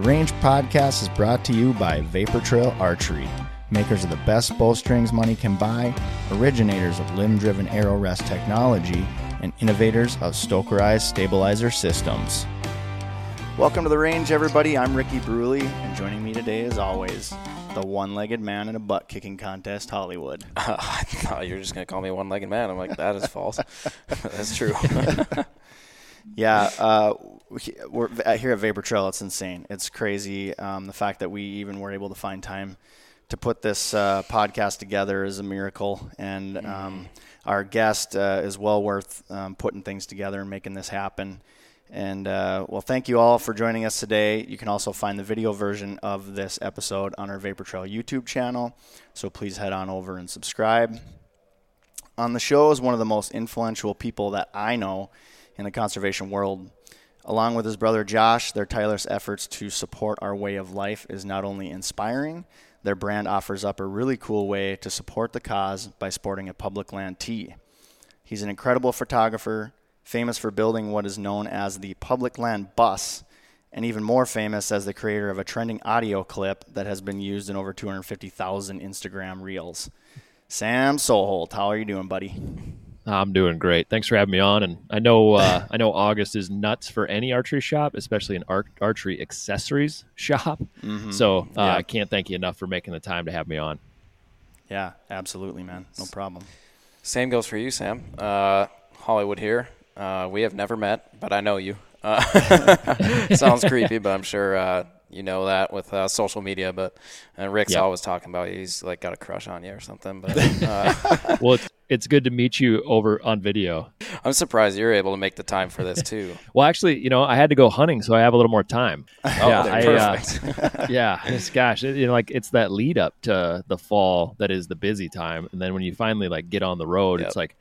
The Range Podcast is brought to you by Vapor Trail Archery, makers of the best bowstrings money can buy, originators of limb driven arrow rest technology, and innovators of Stokerized stabilizer systems. Welcome to the range, everybody. I'm Ricky Bruley, and joining me today, as always, the one legged man in a butt kicking contest, Hollywood. Uh, I thought you were just going to call me one legged man. I'm like, that is false. That's true. Yeah, uh, we're here at Vapor Trail. It's insane. It's crazy. Um, the fact that we even were able to find time to put this uh, podcast together is a miracle, and um, our guest uh, is well worth um, putting things together and making this happen. And uh, well, thank you all for joining us today. You can also find the video version of this episode on our Vapor Trail YouTube channel. So please head on over and subscribe. On the show is one of the most influential people that I know in the conservation world. Along with his brother Josh, their tireless efforts to support our way of life is not only inspiring, their brand offers up a really cool way to support the cause by sporting a public land tee. He's an incredible photographer, famous for building what is known as the public land bus, and even more famous as the creator of a trending audio clip that has been used in over 250,000 Instagram reels. Sam Soholt, how are you doing, buddy? I'm doing great. Thanks for having me on. And I know uh, I know August is nuts for any archery shop, especially an ar- archery accessories shop. Mhm. So uh, Yeah. I can't thank you enough for making the time to have me on. Yeah, absolutely, man. No problem. Same goes for you, Sam. Uh, Hollywood here. Uh, we have never met, but I know you. Uh, sounds creepy, but I'm sure uh, you know that with uh, social media. But uh, Rick's Yeah. always talking about he's like got a crush on you or something. But uh, well, it's, it's good to meet you over on video. I'm surprised you're able to make the time for this too. Well, actually, you know, I had to go hunting, so I have a little more time. Oh, yeah, I, uh, yeah, it's, gosh, it, you know, like it's that lead up to the fall that is the busy time, and then when you finally like get on the road, Yep. it's like,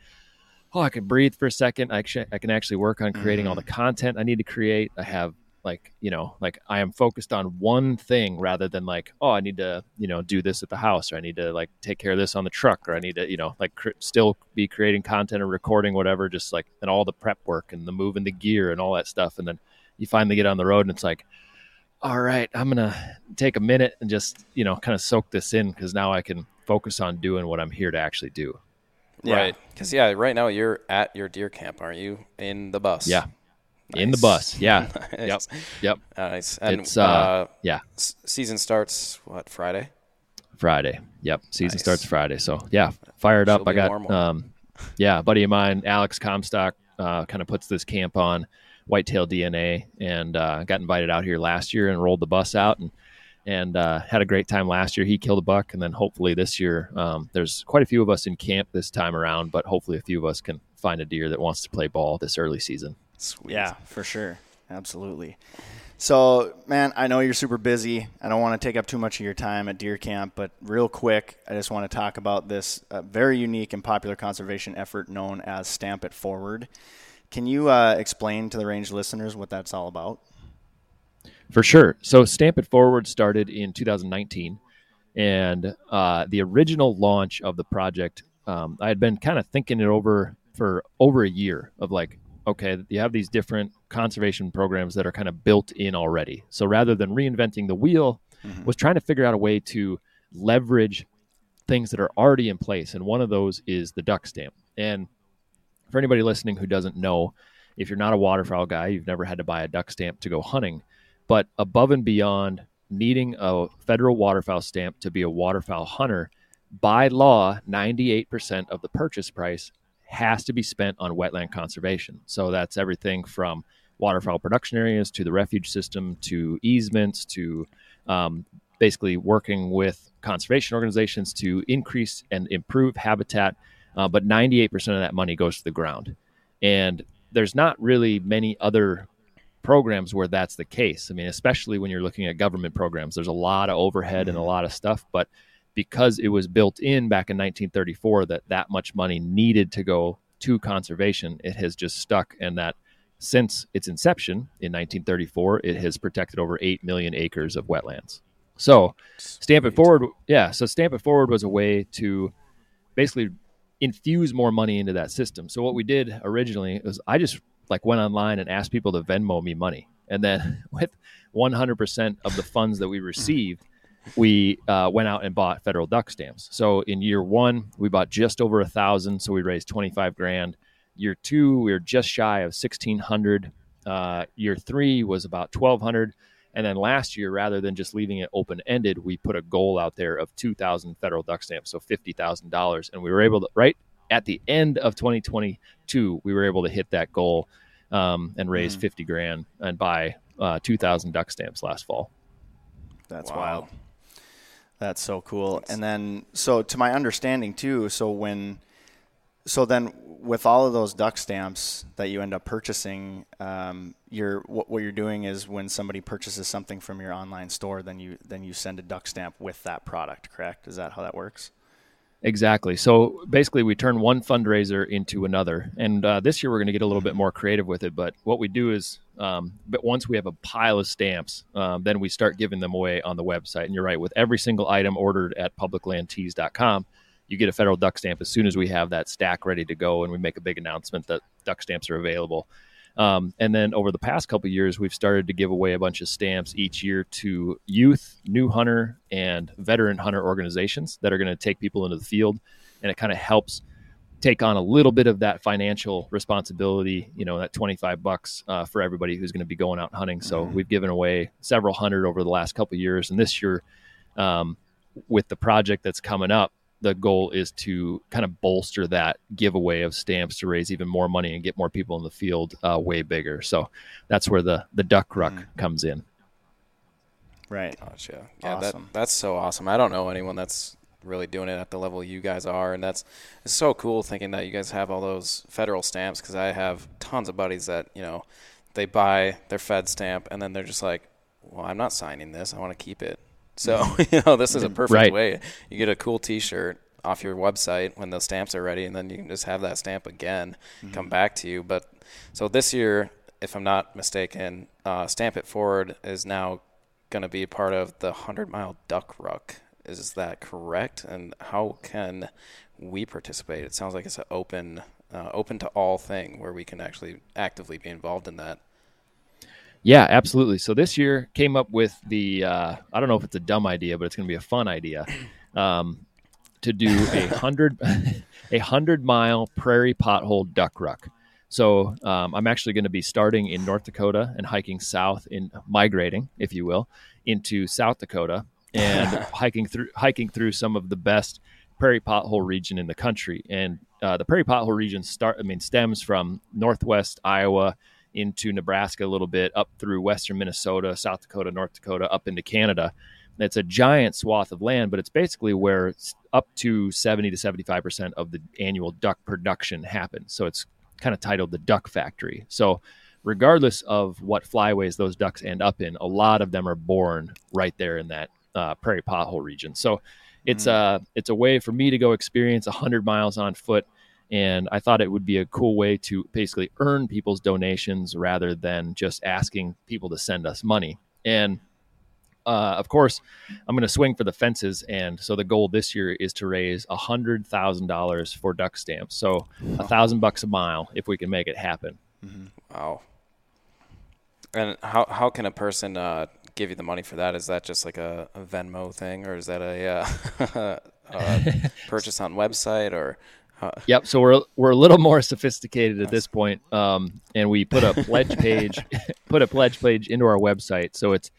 oh, I can breathe for a second. I I can actually work on creating all the content I need to create. I have like you know like I am focused on one thing rather than like oh I need to you know do this at the house or I need to like take care of this on the truck or I need to you know like cr- still be creating content or recording whatever just like and all the prep work and the moving the gear and all that stuff and then you finally get on the road and it's like all right i'm gonna take a minute and just you know kind of soak this in because now i can focus on doing what i'm here to actually do Yeah. Right. Because yeah, right now you're at your deer camp, aren't you? In the bus. yeah in the bus yeah Nice. yep yep Nice. And It's, uh, uh, yeah. season starts what Friday? friday yep season Nice. starts friday so yeah fired up She'll i got um yeah a buddy of mine alex comstock uh, kind of puts this camp on whitetail dna and uh, got invited out here last year and rolled the bus out and and uh, had a great time last year. He killed a buck, and then hopefully this year, um, there's quite a few of us in camp this time around, but hopefully a few of us can find a deer that wants to play ball this early season. Sweet. Yeah, for sure. Absolutely. So, man, I know you're super busy. I don't want to take up too much of your time at deer camp, but real quick, I just want to talk about this uh, very unique and popular conservation effort known as Stamp It Forward. Can you uh, explain to the range listeners what that's all about? For sure. So Stamp It Forward started in 2019, and uh, the original launch of the project, um, I had been kind of thinking it over for over a year of like, okay, you have these different conservation programs that are kind of built in already. So rather than reinventing the wheel, mm-hmm. was trying to figure out a way to leverage things that are already in place, and one of those is the duck stamp. And for anybody listening who doesn't know, if you're not a waterfowl guy, you've never had to buy a duck stamp to go hunting but above and beyond needing a federal waterfowl stamp to be a waterfowl hunter, by law, 98% of the purchase price has to be spent on wetland conservation. So that's everything from waterfowl production areas to the refuge system to easements to um, basically working with conservation organizations to increase and improve habitat. Uh, but 98% of that money goes to the ground. And there's not really many other programs where that's the case. I mean, especially when you're looking at government programs, there's a lot of overhead and a lot of stuff. But because it was built in back in 1934 that that much money needed to go to conservation, it has just stuck. And that since its inception in 1934, it has protected over 8 million acres of wetlands. So, Stamp It Forward, yeah. So, Stamp It Forward was a way to basically infuse more money into that system. So, what we did originally was I just like went online and asked people to Venmo me money, and then with 100% of the funds that we received, we uh, went out and bought federal duck stamps. So, in year one, we bought just over a thousand, so we raised 25 grand Year two, we were just shy of 1,600. Uh, year three was about 1,200. And then last year, rather than just leaving it open ended, we put a goal out there of 2,000 federal duck stamps, so $50,000. And we were able to, right at the end of 2022, we were able to hit that goal um, and raise mm. 50 grand and buy uh, 2,000 duck stamps last fall. That's wow. wild. That's so cool. And then, so to my understanding too, so when, so then with all of those duck stamps that you end up purchasing, um, you're what, what, you're doing is when somebody purchases something from your online store, then you then you send a duck stamp with that product. Correct? Is that how that works? Exactly. So basically, we turn one fundraiser into another, and uh, this year we're going to get a little bit more creative with it. But what we do is, um, but once we have a pile of stamps, um, then we start giving them away on the website. And you're right, with every single item ordered at publiclandtees.com, you get a federal duck stamp as soon as we have that stack ready to go and we make a big announcement that duck stamps are available. Um, and then over the past couple years, we've started to give away a bunch of stamps each year to youth, new hunter, and veteran hunter organizations that are going to take people into the field. And it kind of helps take on a little bit of that financial responsibility, you know, that 25 bucks uh, for everybody who's going to be going out hunting. So mm-hmm. we've given away several hundred over the last couple years. And this year, um, with the project that's coming up, the goal is to kind of bolster that giveaway of stamps to raise even more money and get more people in the field uh, way bigger. So that's where the the duck ruck mm. comes in. Right. Gotcha. Yeah, awesome. that that's so awesome. I don't know anyone that's really doing it at the level you guys are, and that's it's so cool thinking that you guys have all those federal stamps because I have tons of buddies that you know they buy their Fed stamp and then they're just like, well, I'm not signing this. I want to keep it. So you know, this is a perfect right. way. You get a cool T-shirt off your website when the stamps are ready, and then you can just have that stamp again mm-hmm. come back to you. But so this year, if I'm not mistaken, uh, Stamp It Forward is now going to be part of the Hundred Mile Duck Ruck. Is that correct? And how can we participate? It sounds like it's an open, uh, open to all thing where we can actually actively be involved in that. Yeah, absolutely. So this year came up with the uh, I don't know if it's a dumb idea, but it's going to be a fun idea um, to do a hundred a hundred mile prairie pothole duck ruck. So um, I'm actually going to be starting in North Dakota and hiking south in migrating, if you will, into South Dakota and hiking through hiking through some of the best prairie pothole region in the country. And uh, the prairie pothole region start I mean stems from northwest Iowa into Nebraska a little bit, up through western Minnesota, South Dakota, North Dakota, up into Canada. It's a giant swath of land, but it's basically where up to 70 to 75% of the annual duck production happens. So it's kind of titled the Duck Factory. So, regardless of what flyways those ducks end up in, a lot of them are born right there in that uh, prairie pothole region. So, it's mm. a it's a way for me to go experience 100 miles on foot and I thought it would be a cool way to basically earn people's donations rather than just asking people to send us money. And uh, of course, I'm going to swing for the fences. And so the goal this year is to raise $100,000 for duck stamps. So a thousand bucks a mile if we can make it happen. Mm-hmm. Wow. And how, how can a person uh, give you the money for that? Is that just like a, a Venmo thing or is that a, uh, a purchase on website or Huh. Yep. So we're we're a little more sophisticated at this point, um, and we put a pledge page, put a pledge page into our website. So it's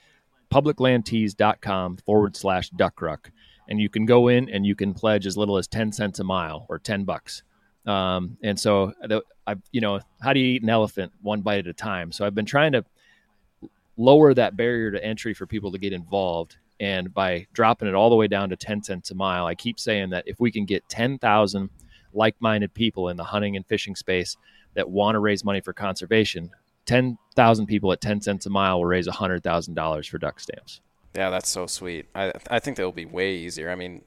publiclandtees.com forward slash duckruck. And you can go in and you can pledge as little as 10 cents a mile or 10 bucks. Um, and so I, you know, how do you eat an elephant one bite at a time? So I've been trying to lower that barrier to entry for people to get involved. And by dropping it all the way down to 10 cents a mile, I keep saying that if we can get 10,000 like minded people in the hunting and fishing space that want to raise money for conservation, 10,000 people at 10 cents a mile will raise $100,000 for duck stamps. Yeah, that's so sweet. I I think that will be way easier. I mean,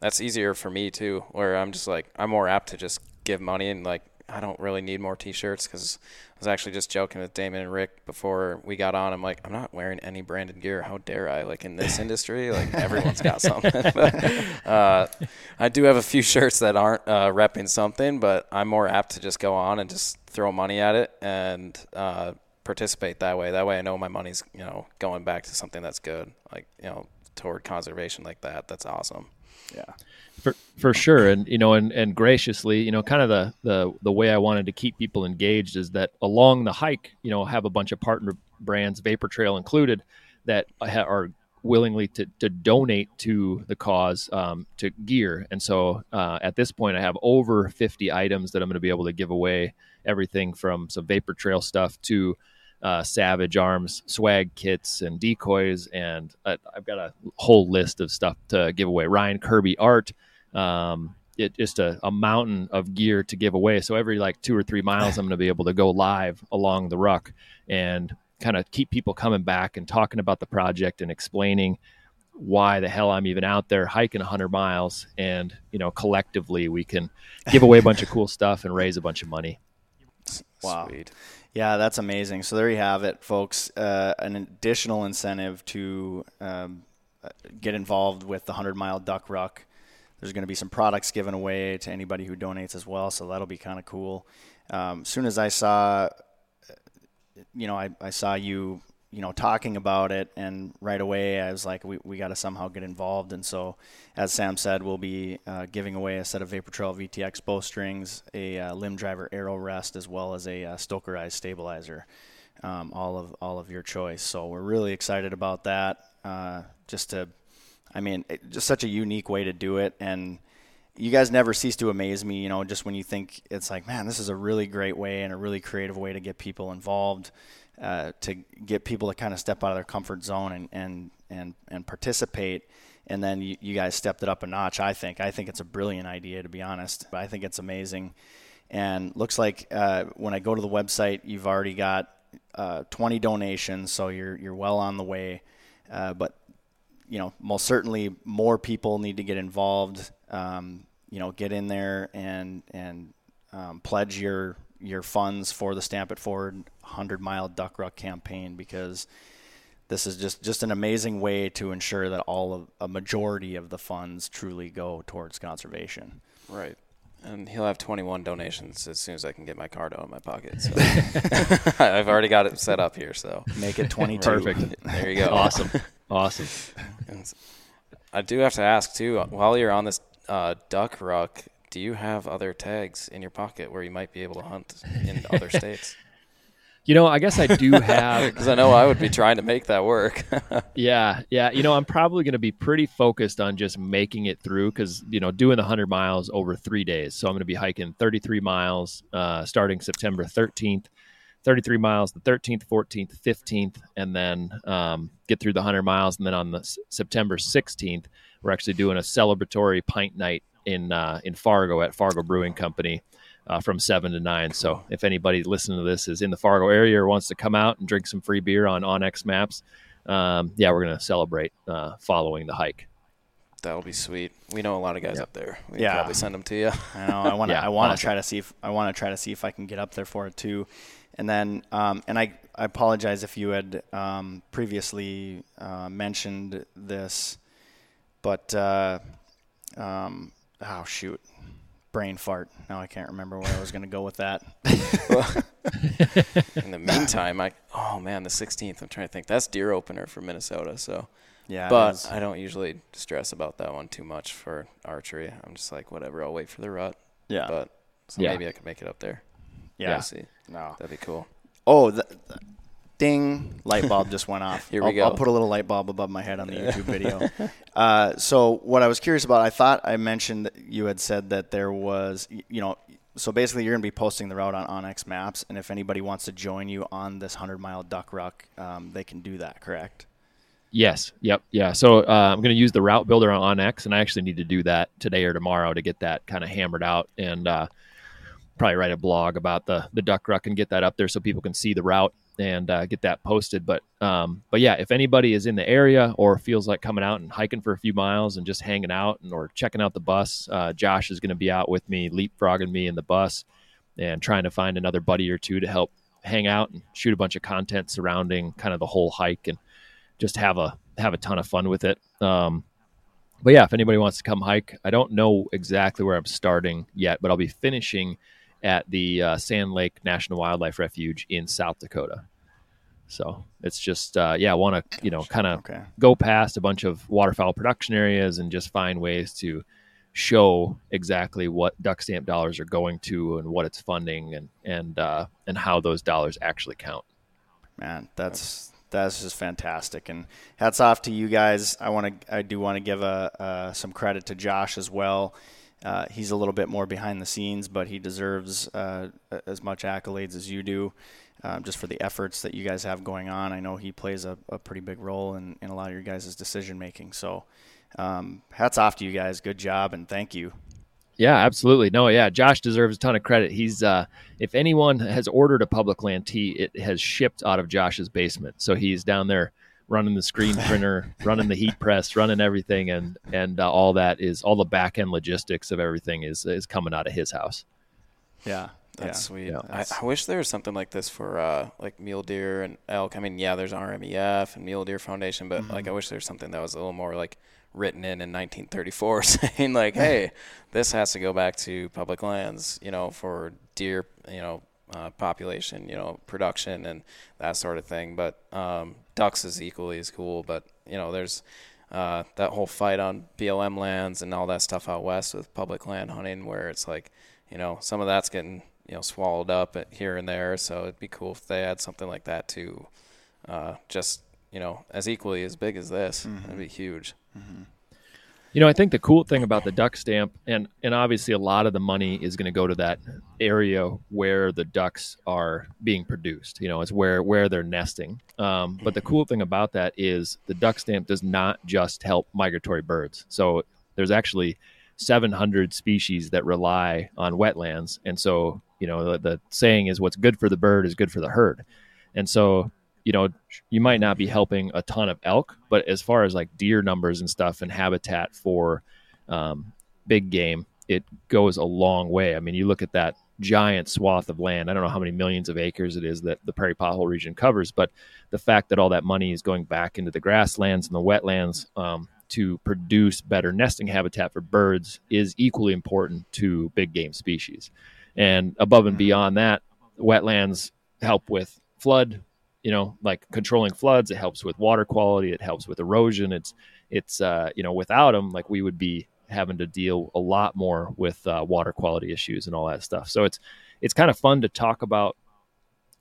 that's easier for me too, where I'm just like I'm more apt to just give money and like I don't really need more T-shirts because I was actually just joking with Damon and Rick before we got on. I'm like, I'm not wearing any branded gear. How dare I? Like in this industry, like everyone's got something. but, uh, I do have a few shirts that aren't uh, repping something, but I'm more apt to just go on and just throw money at it and uh, participate that way. That way, I know my money's you know going back to something that's good, like you know toward conservation like that. That's awesome. Yeah. For, for sure and you know and, and graciously you know kind of the, the the way i wanted to keep people engaged is that along the hike you know have a bunch of partner brands vapor trail included that are willingly to, to donate to the cause um, to gear and so uh, at this point i have over 50 items that i'm going to be able to give away everything from some vapor trail stuff to uh, Savage Arms swag kits and decoys, and uh, I've got a whole list of stuff to give away. Ryan Kirby art, um, it just a, a, mountain of gear to give away. So every like two or three miles, I'm going to be able to go live along the ruck and kind of keep people coming back and talking about the project and explaining why the hell I'm even out there hiking 100 miles. And you know, collectively, we can give away a bunch of cool stuff and raise a bunch of money. Wow. Sweet. Yeah, that's amazing. So there you have it, folks. Uh, an additional incentive to um, uh, get involved with the 100 mile duck ruck. There's going to be some products given away to anybody who donates as well, so that'll be kind of cool. Um, as soon as I saw, you know, I, I saw you you know, talking about it, and right away I was like, we, we got to somehow get involved. And so, as Sam said, we'll be uh, giving away a set of Vapor Trail VTX bowstrings, a uh, limb driver arrow rest, as well as a uh, Stokerized stabilizer, um, all of all of your choice. So we're really excited about that. Uh, just to, I mean, it, just such a unique way to do it, and you guys never cease to amaze me. You know, just when you think it's like, man, this is a really great way and a really creative way to get people involved uh, to get people to kind of step out of their comfort zone and and and, and participate. And then you, you guys stepped it up a notch. I think. I think it's a brilliant idea, to be honest. I think it's amazing. And looks like uh, when I go to the website, you've already got uh, 20 donations, so you're you're well on the way. Uh, but you know, most certainly more people need to get involved. Um, you know, get in there and and um, pledge your your funds for the Stamp It Forward 100 Mile Duck Ruck campaign because this is just, just an amazing way to ensure that all of a majority of the funds truly go towards conservation. Right. And he'll have 21 donations as soon as I can get my card out of my pocket. So I've already got it set up here. So make it 22. Perfect. There you go. Awesome. Awesome. And I do have to ask too. While you're on this uh, duck ruck, do you have other tags in your pocket where you might be able to hunt in other states? You know, I guess I do have because I know I would be trying to make that work. yeah, yeah. You know, I'm probably going to be pretty focused on just making it through because you know doing the hundred miles over three days. So I'm going to be hiking 33 miles uh, starting September 13th, 33 miles the 13th, 14th, 15th, and then um, get through the 100 miles. And then on the S- September 16th, we're actually doing a celebratory pint night in uh, in Fargo at Fargo Brewing Company uh, from seven to nine. So if anybody listening to this is in the Fargo area or wants to come out and drink some free beer on onX Maps, um, yeah, we're gonna celebrate uh, following the hike. That'll be sweet. We know a lot of guys yep. up there. We yeah. probably send them to you. I know. I want to. yeah, I want to awesome. try to see if I want to try to see if I can get up there for it too. And then, um, and I, I apologize if you had um, previously uh, mentioned this, but uh, um, oh shoot, brain fart. Now I can't remember where I was going to go with that. in the meantime, I oh man, the 16th. I'm trying to think. That's deer opener for Minnesota. So yeah, but I don't usually stress about that one too much for archery. I'm just like whatever. I'll wait for the rut. Yeah, but so yeah. maybe I could make it up there. Yeah, see. No, that'd be cool. Oh, the, the ding, light bulb just went off. Here we I'll, go. I'll put a little light bulb above my head on the YouTube video. uh, so what I was curious about, I thought I mentioned that you had said that there was, you know, so basically you're going to be posting the route on onX Maps, and if anybody wants to join you on this hundred mile duck ruck, um, they can do that. Correct? Yes. Yep. Yeah. So uh, I'm going to use the route builder on Onyx, and I actually need to do that today or tomorrow to get that kind of hammered out, and uh, probably write a blog about the the duck ruck and get that up there so people can see the route and uh, get that posted. But um, but yeah, if anybody is in the area or feels like coming out and hiking for a few miles and just hanging out and or checking out the bus, uh, Josh is going to be out with me, leapfrogging me in the bus, and trying to find another buddy or two to help hang out and shoot a bunch of content surrounding kind of the whole hike and just have a have a ton of fun with it. Um, but yeah, if anybody wants to come hike, I don't know exactly where I'm starting yet, but I'll be finishing at the uh, Sand Lake National Wildlife Refuge in South Dakota. So it's just uh, yeah, I want to you know kind of Okay. go past a bunch of waterfowl production areas and just find ways to show exactly what duck stamp dollars are going to and what it's funding and and uh, and how those dollars actually count. Man, that's that's just fantastic, and hats off to you guys. I want to, I do want to give a, uh, some credit to Josh as well. Uh, he's a little bit more behind the scenes, but he deserves uh, as much accolades as you do, um, just for the efforts that you guys have going on. I know he plays a, a pretty big role in, in a lot of your guys' decision making. So, um, hats off to you guys. Good job, and thank you. Yeah, absolutely. No, yeah, Josh deserves a ton of credit. He's uh if anyone has ordered a public land tee, it has shipped out of Josh's basement. So he's down there running the screen printer, running the heat press, running everything and and uh, all that is all the back end logistics of everything is is coming out of his house. Yeah, That's yeah. sweet. Yeah. I, I wish there was something like this for uh, like mule deer and elk. I mean, yeah, there's RMEF and Mule Deer Foundation, but like I wish there was something that was a little more like written in in 1934, saying like, hey, this has to go back to public lands, you know, for deer, you know, uh, population, you know, production and that sort of thing. But um, ducks is equally as cool. But you know, there's uh, that whole fight on BLM lands and all that stuff out west with public land hunting, where it's like, you know, some of that's getting you know swallowed up at here and there. So it'd be cool if they had something like that too, uh, just you know, as equally as big as this. That'd be huge. You know, I think the cool thing about the duck stamp, and and obviously a lot of the money is going to go to that area where the ducks are being produced. You know, it's where where they're nesting. Um, but the cool thing about that is the duck stamp does not just help migratory birds. So there's actually 700 species that rely on wetlands, and so you know the, the saying is, "What's good for the bird is good for the herd," and so you know, you might not be helping a ton of elk, but as far as like deer numbers and stuff and habitat for um, big game, it goes a long way. I mean, you look at that giant swath of land. I don't know how many millions of acres it is that the prairie pothole region covers, but the fact that all that money is going back into the grasslands and the wetlands um, to produce better nesting habitat for birds is equally important to big game species. And above and beyond that, wetlands help with flood you know like controlling floods it helps with water quality it helps with erosion it's it's uh you know without them like we would be having to deal a lot more with uh, water quality issues and all that stuff so it's it's kind of fun to talk about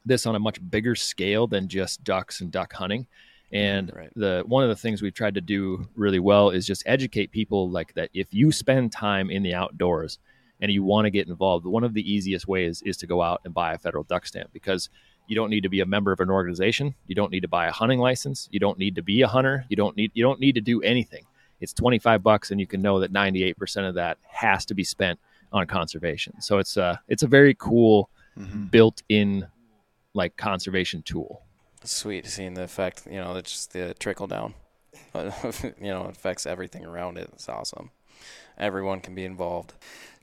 this on a much bigger scale than just ducks and duck hunting and Right. the one of the things we've tried to do really well is just educate people like that if you spend time in the outdoors and you want to get involved one of the easiest ways is to go out and buy a federal duck stamp because you don't need to be a member of an organization. You don't need to buy a hunting license. You don't need to be a hunter. You don't need you don't need to do anything. It's 25 bucks and you can know that 98% of that has to be spent on conservation. So it's a it's a very cool mm-hmm. built in like conservation tool. Sweet seeing the effect, you know, it's just the trickle down. you know, it affects everything around it. It's awesome. Everyone can be involved.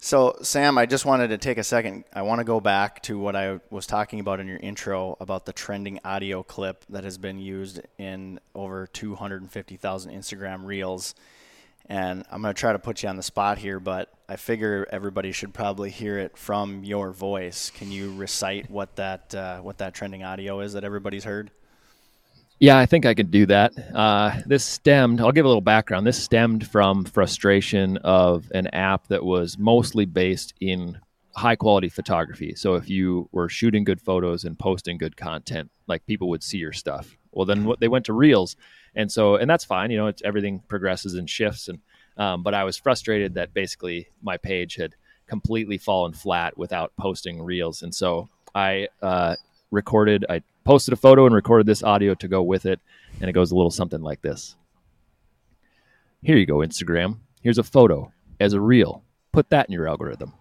So, Sam, I just wanted to take a second. I want to go back to what I was talking about in your intro about the trending audio clip that has been used in over 250,000 Instagram reels. And I'm going to try to put you on the spot here, but I figure everybody should probably hear it from your voice. Can you recite what that uh, what that trending audio is that everybody's heard? Yeah, I think I could do that. Uh, this stemmed, I'll give a little background. This stemmed from frustration of an app that was mostly based in high quality photography. So if you were shooting good photos and posting good content, like people would see your stuff. Well, then what they went to reels, and so and that's fine. You know, it's everything progresses and shifts. And um, but I was frustrated that basically my page had completely fallen flat without posting reels, and so I uh, recorded. I posted a photo and recorded this audio to go with it, and it goes a little something like this. Here you go, Instagram. Here's a photo as a reel. Put that in your algorithm.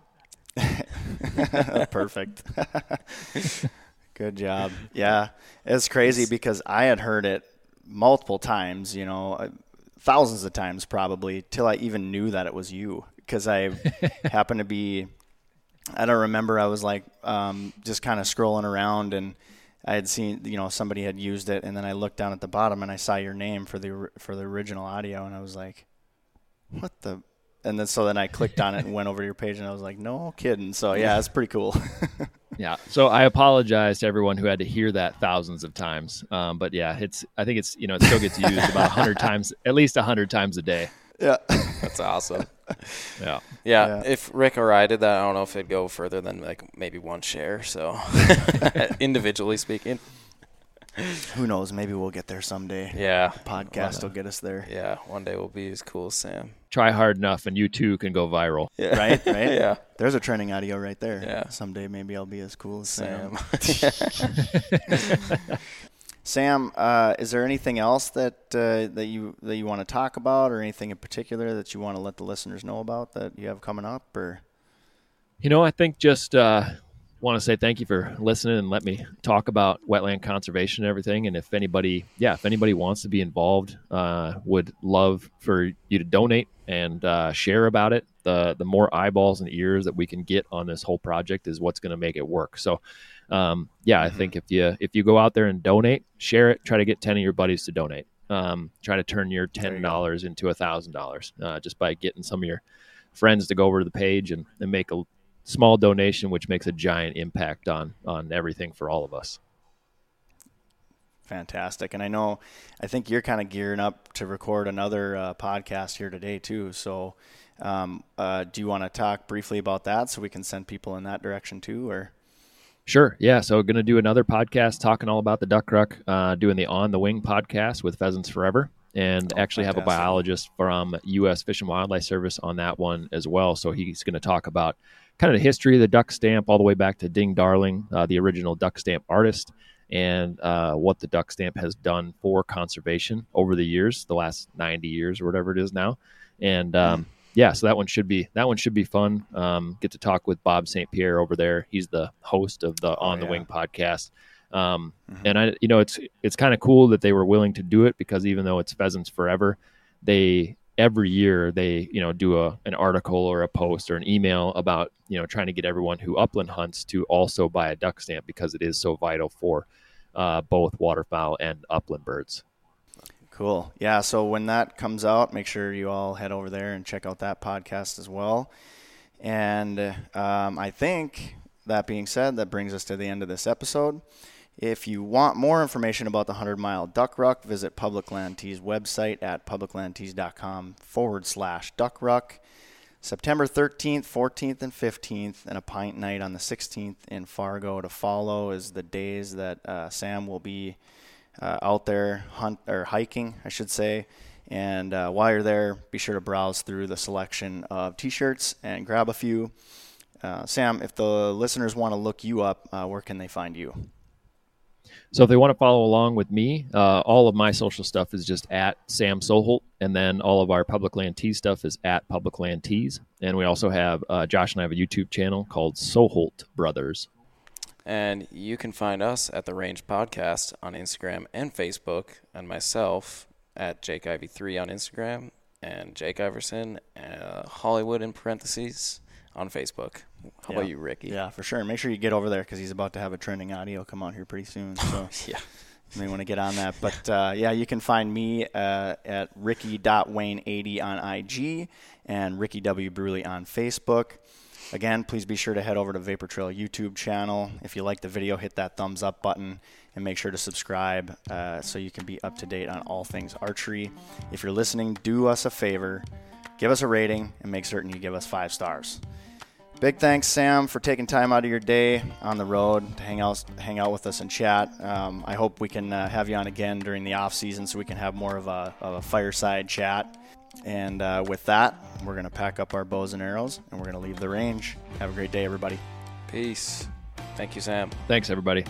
Perfect. Good job. Yeah, it's crazy because I had heard it multiple times, you know, uh, thousands of times probably, till I even knew that it was you. Because I happened to be, I don't remember, I was like um, just kind of scrolling around and I had seen, you know, somebody had used it, and then I looked down at the bottom and I saw your name for the for the original audio, and I was like, what the and then so then I clicked on it and went over to your page and I was like, no kidding. So yeah, it's pretty cool. yeah. So I apologize to everyone who had to hear that thousands of times. Um, but yeah, it's I think it's you know it still gets used about hundred times, at least hundred times a day. Yeah. That's awesome. Yeah. yeah. Yeah. If Rick or I did that, I don't know if it'd go further than like maybe one share. So individually speaking, Who knows? Maybe we'll get there someday. yeah, Podcast will get us there. yeah. One day we'll be as cool as Sam. Try hard enough, and you too can go viral. Yeah. Right? Right? Yeah. There's a trending audio right there. Yeah. Someday maybe I'll be as cool as Sam. Sam. Sam, uh, is there anything else that uh, that you that you want to talk about, or anything in particular that you want to let the listeners know about that you have coming up, or You know, I think just uh, want to say thank you for listening and let me talk about wetland conservation and everything. And if anybody, yeah, if anybody wants to be involved, uh, would love for you to donate and uh, share about it. The the more eyeballs and ears that we can get on this whole project is what's going to make it work. So, um, yeah, I think if you if you go out there and donate, share it, try to get ten of your buddies to donate. Um, try to turn your ten dollars into a thousand dollars uh, just by getting some of your friends to go over to the page and, and make a small donation, which makes a giant impact on on everything for all of us. fantastic? And I know, I think you're kind of gearing up to record another uh, podcast here today too. So, um, uh, do you want to talk briefly about that so we can send people in that direction too, or? Sure. Yeah. So, going to do another podcast talking all about the duck ruck, uh, doing the On the Wing podcast with Pheasants Forever, and Oh, actually have a biologist from U.S. Fish and Wildlife Service on that one as well. So, he's going to talk about kind of the history of the duck stamp all the way back to Ding Darling, uh, the original duck stamp artist, and uh, what the duck stamp has done for conservation over the years, the last 90 years or whatever it is now. And um, yeah, so that one should be that one should be fun. Um, get to talk with Bob St. Pierre over there. He's the host of the On the yeah. Wing podcast. Um, Mhm. And I, you know, it's it's kind of cool that they were willing to do it because even though it's pheasants forever, they every year they you know do a an article or a post or an email about you know trying to get everyone who upland hunts to also buy a duck stamp because it is so vital for uh, both waterfowl and upland birds. Cool. Yeah. So when that comes out, make sure you all head over there and check out that podcast as well. And um, I think that being said, that brings us to the end of this episode. If you want more information about the 100 mile duck ruck, visit Public Land Tees website at publiclandtees.com forward slash duck ruck. September 13th, 14th, and 15th, and a pint night on the 16th in Fargo to follow is the days that uh, Sam will be uh, out there hunt or hiking, I should say. And uh, while you're there, be sure to browse through the selection of T-shirts and grab a few. Uh, Sam, if the listeners want to look you up, uh, where can they find you? So if they want to follow along with me, uh, all of my social stuff is just at Sam Soholt, and then all of our Public Land Tees stuff is at Public Land Tees. And we also have uh, Josh and I have a YouTube channel called Soholt Brothers. And you can find us at the Range Podcast on Instagram and Facebook, and myself at Jake Ivy three on Instagram, and Jake Iverson, uh, Hollywood in parentheses on Facebook. How Yeah. about you, Ricky? Yeah, for sure. Make sure you get over there because he's about to have a trending audio come out here pretty soon. So Yeah. you may want to get on that. But uh, yeah, you can find me uh, at ricky.wayne80 on IG and Ricky W. Bruley on Facebook. Again, please be sure to head over to Vapor Trail YouTube channel. If you like the video, hit that thumbs up button and make sure to subscribe uh, so you can be up to date on all things archery. If you're listening, do us a favor, give us a rating, and make certain you give us five stars. Big thanks, Sam, for taking time out of your day on the road to hang out, hang out with us and chat. Um, I hope we can uh, have you on again during the off season so we can have more of a, of a fireside chat. And uh, with that, we're going to pack up our bows and arrows and we're going to leave the range. Have a great day, everybody. Peace. Thank you, Sam. Thanks, everybody.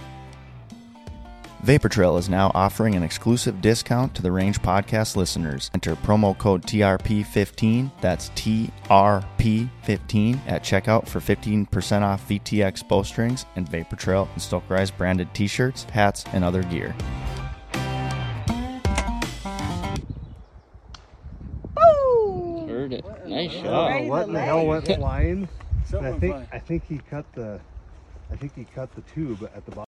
Vapor Trail is now offering an exclusive discount to the Range Podcast listeners. Enter promo code TRP15, that's TRP15, at checkout for 15% off VTX bowstrings and Vapor Trail and Stokerized branded t shirts, hats, and other gear. Heard it. Nice shot. don't what in the hell went flying. I think I think he cut the I think he cut the tube at the bottom.